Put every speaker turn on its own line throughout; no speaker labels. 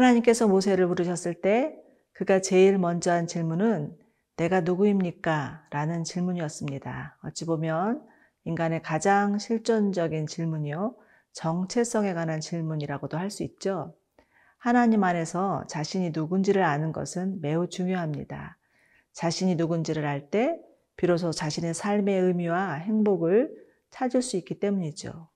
하나님께서 모세를 부르셨을 때 그가 제일 먼저 한 질문은 내가 누구입니까? 라는 질문이었습니다. 어찌 보면 인간의 가장 실존적인 질문이요. 정체성에 관한 질문이라고도 할 수 있죠. 하나님 안에서 자신이 누군지를 아는 것은 매우 중요합니다. 자신이 누군지를 알 때 비로소 자신의 삶의 의미와 행복을 찾을 수 있기 때문이죠.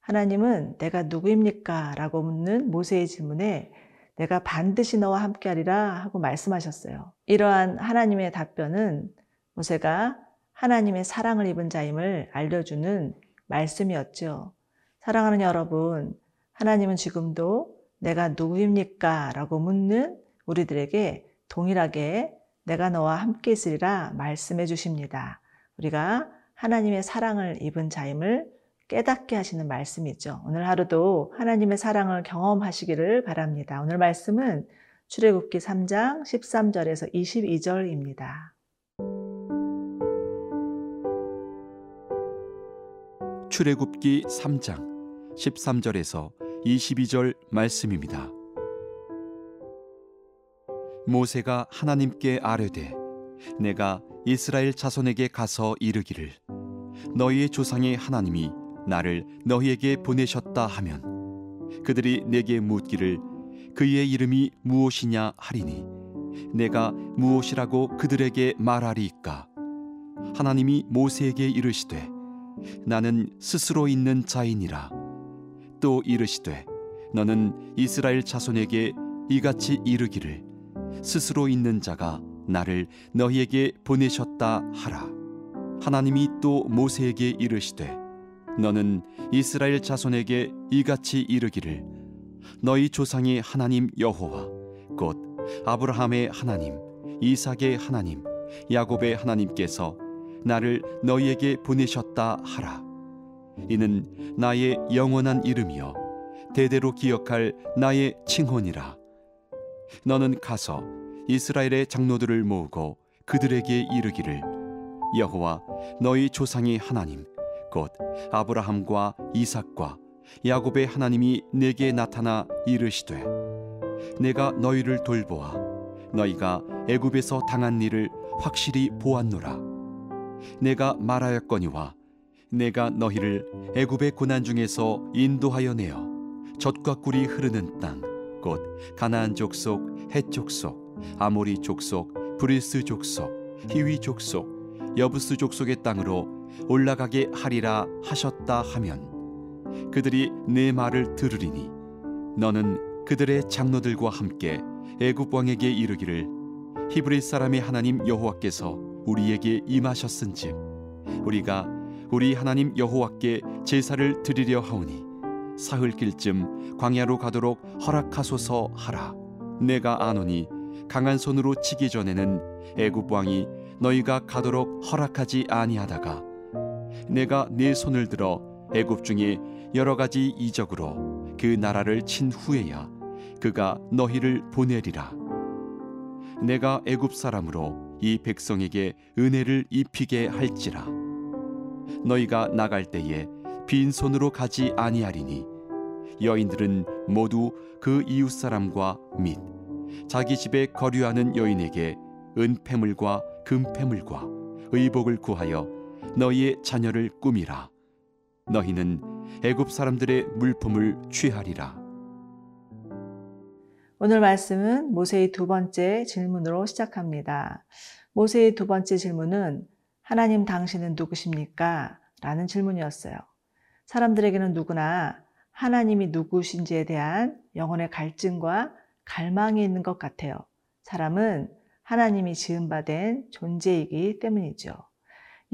하나님은 내가 누구입니까? 라고 묻는 모세의 질문에 내가 반드시 너와 함께하리라 하고 말씀하셨어요. 이러한 하나님의 답변은 모세가 하나님의 사랑을 입은 자임을 알려주는 말씀이었죠. 사랑하는 여러분, 하나님은 지금도 내가 누구입니까? 라고 묻는 우리들에게 동일하게 내가 너와 함께 있으리라 말씀해 주십니다. 우리가 하나님의 사랑을 입은 자임을 깨닫게 하시는 말씀이죠. 오늘 하루도 하나님의 사랑을 경험하시기를 바랍니다. 오늘 말씀은 출애굽기 3장 13절에서 22절입니다.
출애굽기 3장 13절에서 22절 말씀입니다. 모세가 하나님께 아뢰되 내가 이스라엘 자손에게 가서 이르기를 너희의 조상의 하나님이 나를 너희에게 보내셨다 하면 그들이 내게 묻기를 그의 이름이 무엇이냐 하리니 내가 무엇이라고 그들에게 말하리이까? 하나님이 모세에게 이르시되 나는 스스로 있는 자이니라. 또 이르시되 너는 이스라엘 자손에게 이같이 이르기를 스스로 있는 자가 나를 너희에게 보내셨다 하라. 하나님이 또 모세에게 이르시되 너는 이스라엘 자손에게 이같이 이르기를 너희 조상의 하나님 여호와 곧 아브라함의 하나님 이삭의 하나님 야곱의 하나님께서 나를 너희에게 보내셨다 하라. 이는 나의 영원한 이름이여 대대로 기억할 나의 칭혼이라. 너는 가서 이스라엘의 장로들을 모으고 그들에게 이르기를 여호와 너희 조상의 하나님 곧 아브라함과 이삭과 야곱의 하나님이 내게 나타나 이르시되 내가 너희를 돌보아. 너희가 애굽에서 당한 일을 확실히 보았노라. 내가 말하였거니와 내가 너희를 애굽의 고난 중에서 인도하여 내어 젖과 꿀이 흐르는 땅 곧 가나안 족속 헷 족속 아모리 족속 브리스 족속 히위 족속 여부스 족속의 땅으로 올라가게 하리라 하셨다 하면 그들이 내 말을 들으리니 너는 그들의 장로들과 함께 애굽 왕에게 이르기를 히브리 사람의 하나님 여호와께서 우리에게 임하셨은즉 우리가 우리 하나님 여호와께 제사를 드리려 하오니 사흘길쯤 광야로 가도록 허락하소서 하라. 내가 아노니 강한 손으로 치기 전에는 애굽 왕이 너희가 가도록 허락하지 아니하다가 내가 네 손을 들어 애굽 중에 여러 가지 이적으로 그 나라를 친 후에야 그가 너희를 보내리라. 내가 애굽 사람으로 이 백성에게 은혜를 입히게 할지라. 너희가 나갈 때에 빈 손으로 가지 아니하리니 여인들은 모두 그 이웃 사람과 및 자기 집에 거류하는 여인에게 은폐물과 금폐물과 의복을 구하여 너희의 자녀를 꾸미라. 너희는 애굽 사람들의 물품을 취하리라.
오늘 말씀은 모세의 두 번째 질문으로 시작합니다. 모세의 두 번째 질문은 하나님 당신은 누구십니까? 라는 질문이었어요. 사람들에게는 누구나 하나님이 누구신지에 대한 영혼의 갈증과 갈망이 있는 것 같아요. 사람은 하나님이 지음받은 존재이기 때문이죠.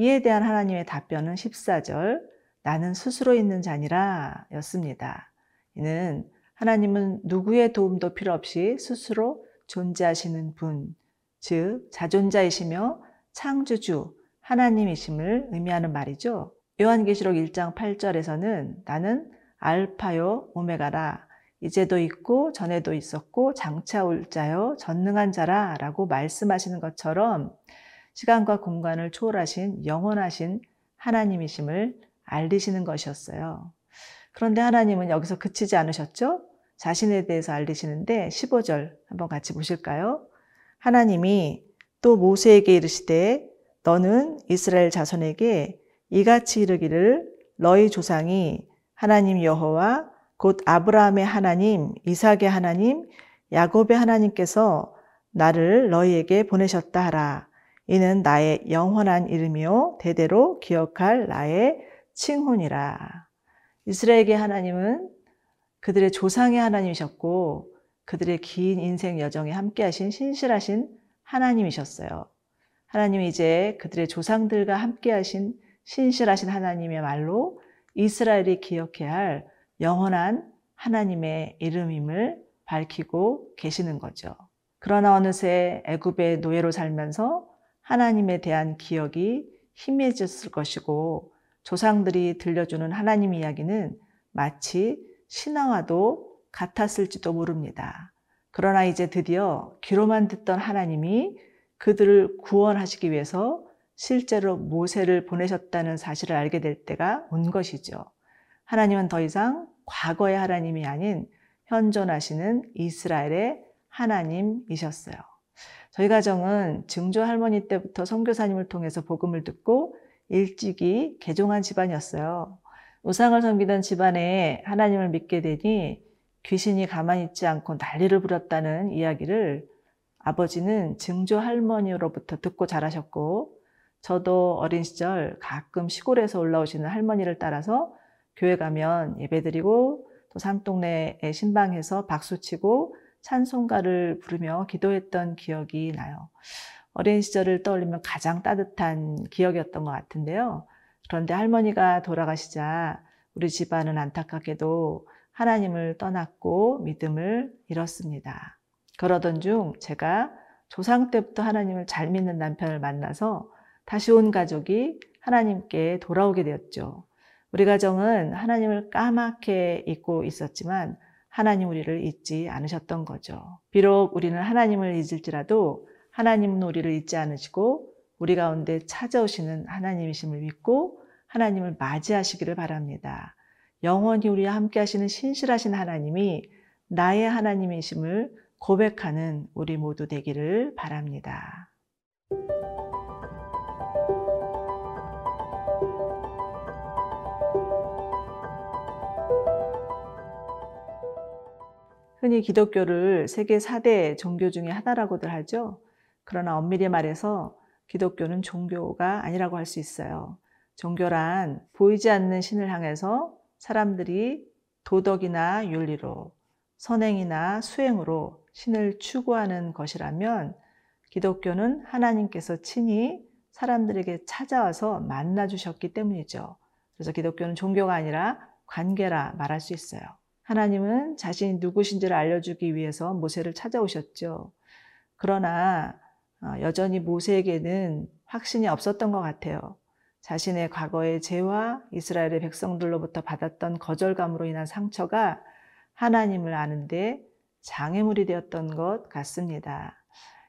이에 대한 하나님의 답변은 14절, 나는 스스로 있는 자니라 였습니다. 이는 하나님은 누구의 도움도 필요 없이 스스로 존재하시는 분, 즉, 자존자이시며 창조주, 하나님이심을 의미하는 말이죠. 요한계시록 1장 8절에서는 나는 알파요 오메가라 이제도 있고 전에도 있었고 장차 올 자요 전능한 자라 라고 말씀하시는 것처럼 시간과 공간을 초월하신 영원하신 하나님이심을 알리시는 것이었어요. 그런데 하나님은 여기서 그치지 않으셨죠? 자신에 대해서 알리시는데 15절 한번 같이 보실까요? 하나님이 또 모세에게 이르시되 너는 이스라엘 자손에게 이같이 이르기를 너희 조상이 하나님 여호와 곧 아브라함의 하나님, 이삭의 하나님, 야곱의 하나님께서 나를 너희에게 보내셨다 하라. 이는 나의 영원한 이름이요 대대로 기억할 나의 칭훈이라. 이스라엘의 하나님은 그들의 조상의 하나님이셨고 그들의 긴 인생 여정에 함께하신 신실하신 하나님이셨어요. 하나님이 이제 그들의 조상들과 함께하신 신실하신 하나님의 말로 이스라엘이 기억해야 할 영원한 하나님의 이름임을 밝히고 계시는 거죠. 그러나 어느새 애굽의 노예로 살면서 하나님에 대한 기억이 희미해졌을 것이고 조상들이 들려주는 하나님 이야기는 마치 신화와도 같았을지도 모릅니다. 그러나 이제 드디어 귀로만 듣던 하나님이 그들을 구원하시기 위해서 실제로 모세를 보내셨다는 사실을 알게 될 때가 온 것이죠. 하나님은 더 이상 과거의 하나님이 아닌 현존하시는 이스라엘의 하나님이셨어요. 저희 가정은 증조 할머니 때부터 선교사님을 통해서 복음을 듣고 일찍이 개종한 집안이었어요. 우상을 섬기던 집안에 하나님을 믿게 되니 귀신이 가만히 있지 않고 난리를 부렸다는 이야기를 아버지는 증조 할머니로부터 듣고 자라셨고 저도 어린 시절 가끔 시골에서 올라오시는 할머니를 따라서 교회 가면 예배드리고 또 산동네의 신방에서 박수치고 찬송가를 부르며 기도했던 기억이 나요. 어린 시절을 떠올리면 가장 따뜻한 기억이었던 것 같은데요. 그런데 할머니가 돌아가시자 우리 집안은 안타깝게도 하나님을 떠났고 믿음을 잃었습니다. 그러던 중 제가 조상 때부터 하나님을 잘 믿는 남편을 만나서 다시 온 가족이 하나님께 돌아오게 되었죠. 우리 가정은 하나님을 까맣게 잊고 있었지만 하나님 우리를 잊지 않으셨던 거죠. 비록 우리는 하나님을 잊을지라도 하나님은 우리를 잊지 않으시고 우리 가운데 찾아오시는 하나님이심을 믿고 하나님을 맞이하시기를 바랍니다. 영원히 우리와 함께 하시는 신실하신 하나님이 나의 하나님이심을 고백하는 우리 모두 되기를 바랍니다. 흔히 기독교를 세계 4대 종교 중에 하나라고들 하죠. 그러나 엄밀히 말해서 기독교는 종교가 아니라고 할 수 있어요. 종교란 보이지 않는 신을 향해서 사람들이 도덕이나 윤리로, 선행이나 수행으로 신을 추구하는 것이라면 기독교는 하나님께서 친히 사람들에게 찾아와서 만나 주셨기 때문이죠. 그래서 기독교는 종교가 아니라 관계라 말할 수 있어요. 하나님은 자신이 누구신지를 알려주기 위해서 모세를 찾아오셨죠. 그러나 어, 여전히 모세에게는 확신이 없었던 것 같아요. 자신의 과거의 죄와 이스라엘의 백성들로부터 받았던 거절감으로 인한 상처가 하나님을 아는데 장애물이 되었던 것 같습니다.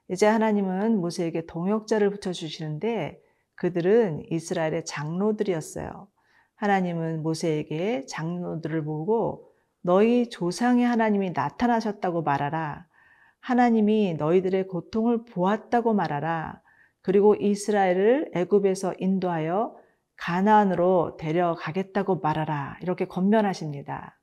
이제 하나님은 모세에게 동역자를 붙여주시는데 그들은 이스라엘의 장로들이었어요. 하나님은 모세에게 장로들을 보고 너희 조상의 하나님이 나타나셨다고 말하라. 하나님이 너희들의 고통을 보았다고 말하라. 그리고 이스라엘을 애굽에서 인도하여 가나안으로 데려가겠다고 말하라. 이렇게 권면하십니다.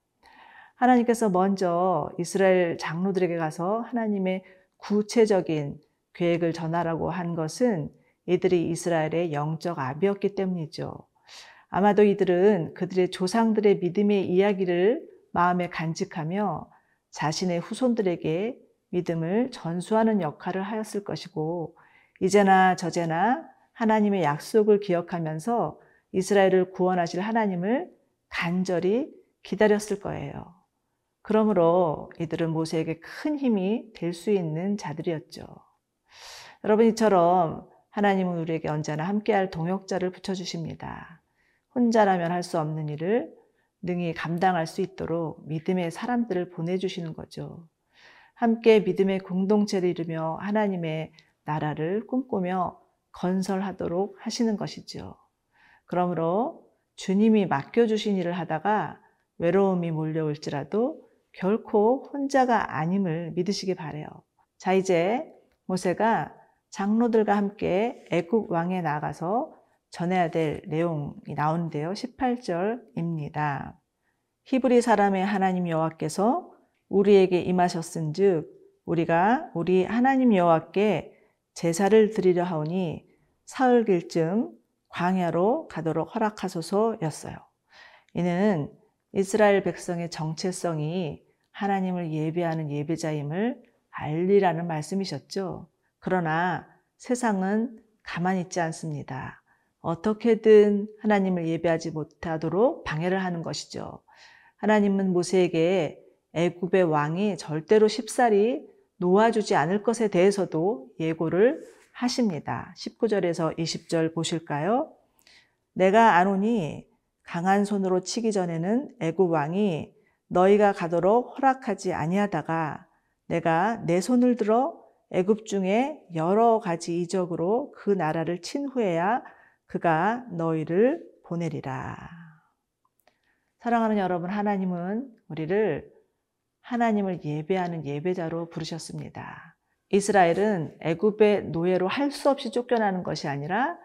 하나님께서 먼저 이스라엘 장로들에게 가서 하나님의 구체적인 계획을 전하라고 한 것은 이들이 이스라엘의 영적 아비였기 때문이죠. 아마도 이들은 그들의 조상들의 믿음의 이야기를 마음에 간직하며 자신의 후손들에게 믿음을 전수하는 역할을 하였을 것이고 이제나 저제나 하나님의 약속을 기억하면서 이스라엘을 구원하실 하나님을 간절히 기다렸을 거예요. 그러므로 이들은 모세에게 큰 힘이 될 수 있는 자들이었죠. 여러분 이처럼 하나님은 우리에게 언제나 함께할 동역자를 붙여주십니다. 혼자라면 할 수 없는 일을 능히 감당할 수 있도록 믿음의 사람들을 보내주시는 거죠. 함께 믿음의 공동체를 이루며 하나님의 나라를 꿈꾸며 건설하도록 하시는 것이죠. 그러므로 주님이 맡겨주신 일을 하다가 외로움이 몰려올지라도 결코 혼자가 아님을 믿으시기 바래요. 자, 이제 모세가 장로들과 함께 애굽 왕에 나가서 전해야 될 내용이 나오는데요. 18절입니다. 히브리 사람의 하나님 여호와께서 우리에게 임하셨은즉 우리가 우리 하나님 여호와께 제사를 드리려 하오니 사흘길쯤 광야로 가도록 허락하소서였어요. 이는 이스라엘 백성의 정체성이 하나님을 예배하는 예배자임을 알리라는 말씀이셨죠. 그러나 세상은 가만히 있지 않습니다. 어떻게든 하나님을 예배하지 못하도록 방해를 하는 것이죠. 하나님은 모세에게 애굽의 왕이 절대로 쉽사리 놓아주지 않을 것에 대해서도 예고를 하십니다. 19절에서 20절 보실까요? 내가 아노니 강한 손으로 치기 전에는 애굽 왕이 너희가 가도록 허락하지 아니하다가 내가 내 손을 들어 애굽 중에 여러 가지 이적으로 그 나라를 친 후에야 그가 너희를 보내리라. 사랑하는 여러분, 하나님은 우리를 하나님을 예배하는 예배자로 부르셨습니다. 이스라엘은 애굽의 노예로 할 수 없이 쫓겨나는 것이 아니라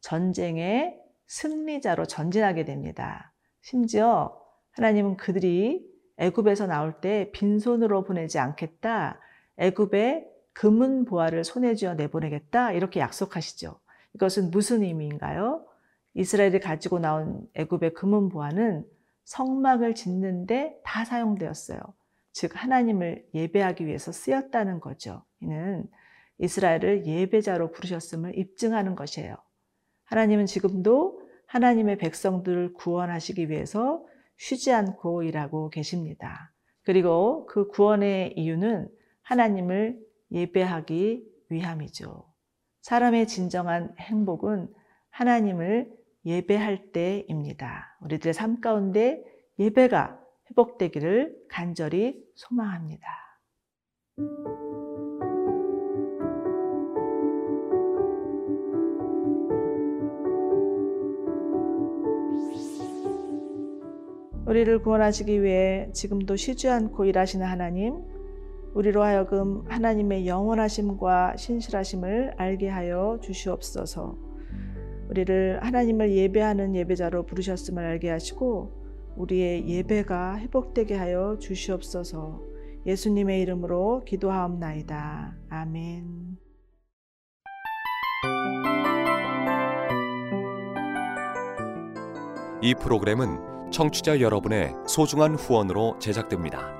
전쟁의 승리자로 전진하게 됩니다. 심지어 하나님은 그들이 애굽에서 나올 때 빈손으로 보내지 않겠다. 애굽에 금은 보화를 손에 쥐어 내보내겠다. 이렇게 약속하시죠. 이것은 무슨 의미인가요? 이스라엘이 가지고 나온 애굽의 금은 보화는 성막을 짓는데 다 사용되었어요. 즉 하나님을 예배하기 위해서 쓰였다는 거죠. 이는 이스라엘을 예배자로 부르셨음을 입증하는 것이에요. 하나님은 지금도 하나님의 백성들을 구원하시기 위해서 쉬지 않고 일하고 계십니다. 그리고 그 구원의 이유는 하나님을 예배하기 위함이죠. 사람의 진정한 행복은 하나님을 예배할 때입니다. 우리들의 삶 가운데 예배가 회복되기를 간절히 소망합니다. 우리를 구원하시기 위해 지금도 쉬지 않고 일하시는 하나님, 우리로 하여금 하나님의 영원하심과 신실하심을 알게 하여 주시옵소서. 우리를 하나님을 예배하는 예배자로 부르셨음을 알게 하시고 우리의 예배가 회복되게 하여 주시옵소서. 예수님의 이름으로 기도하옵나이다. 아멘.
이 프로그램은 청취자 여러분의 소중한 후원으로 제작됩니다.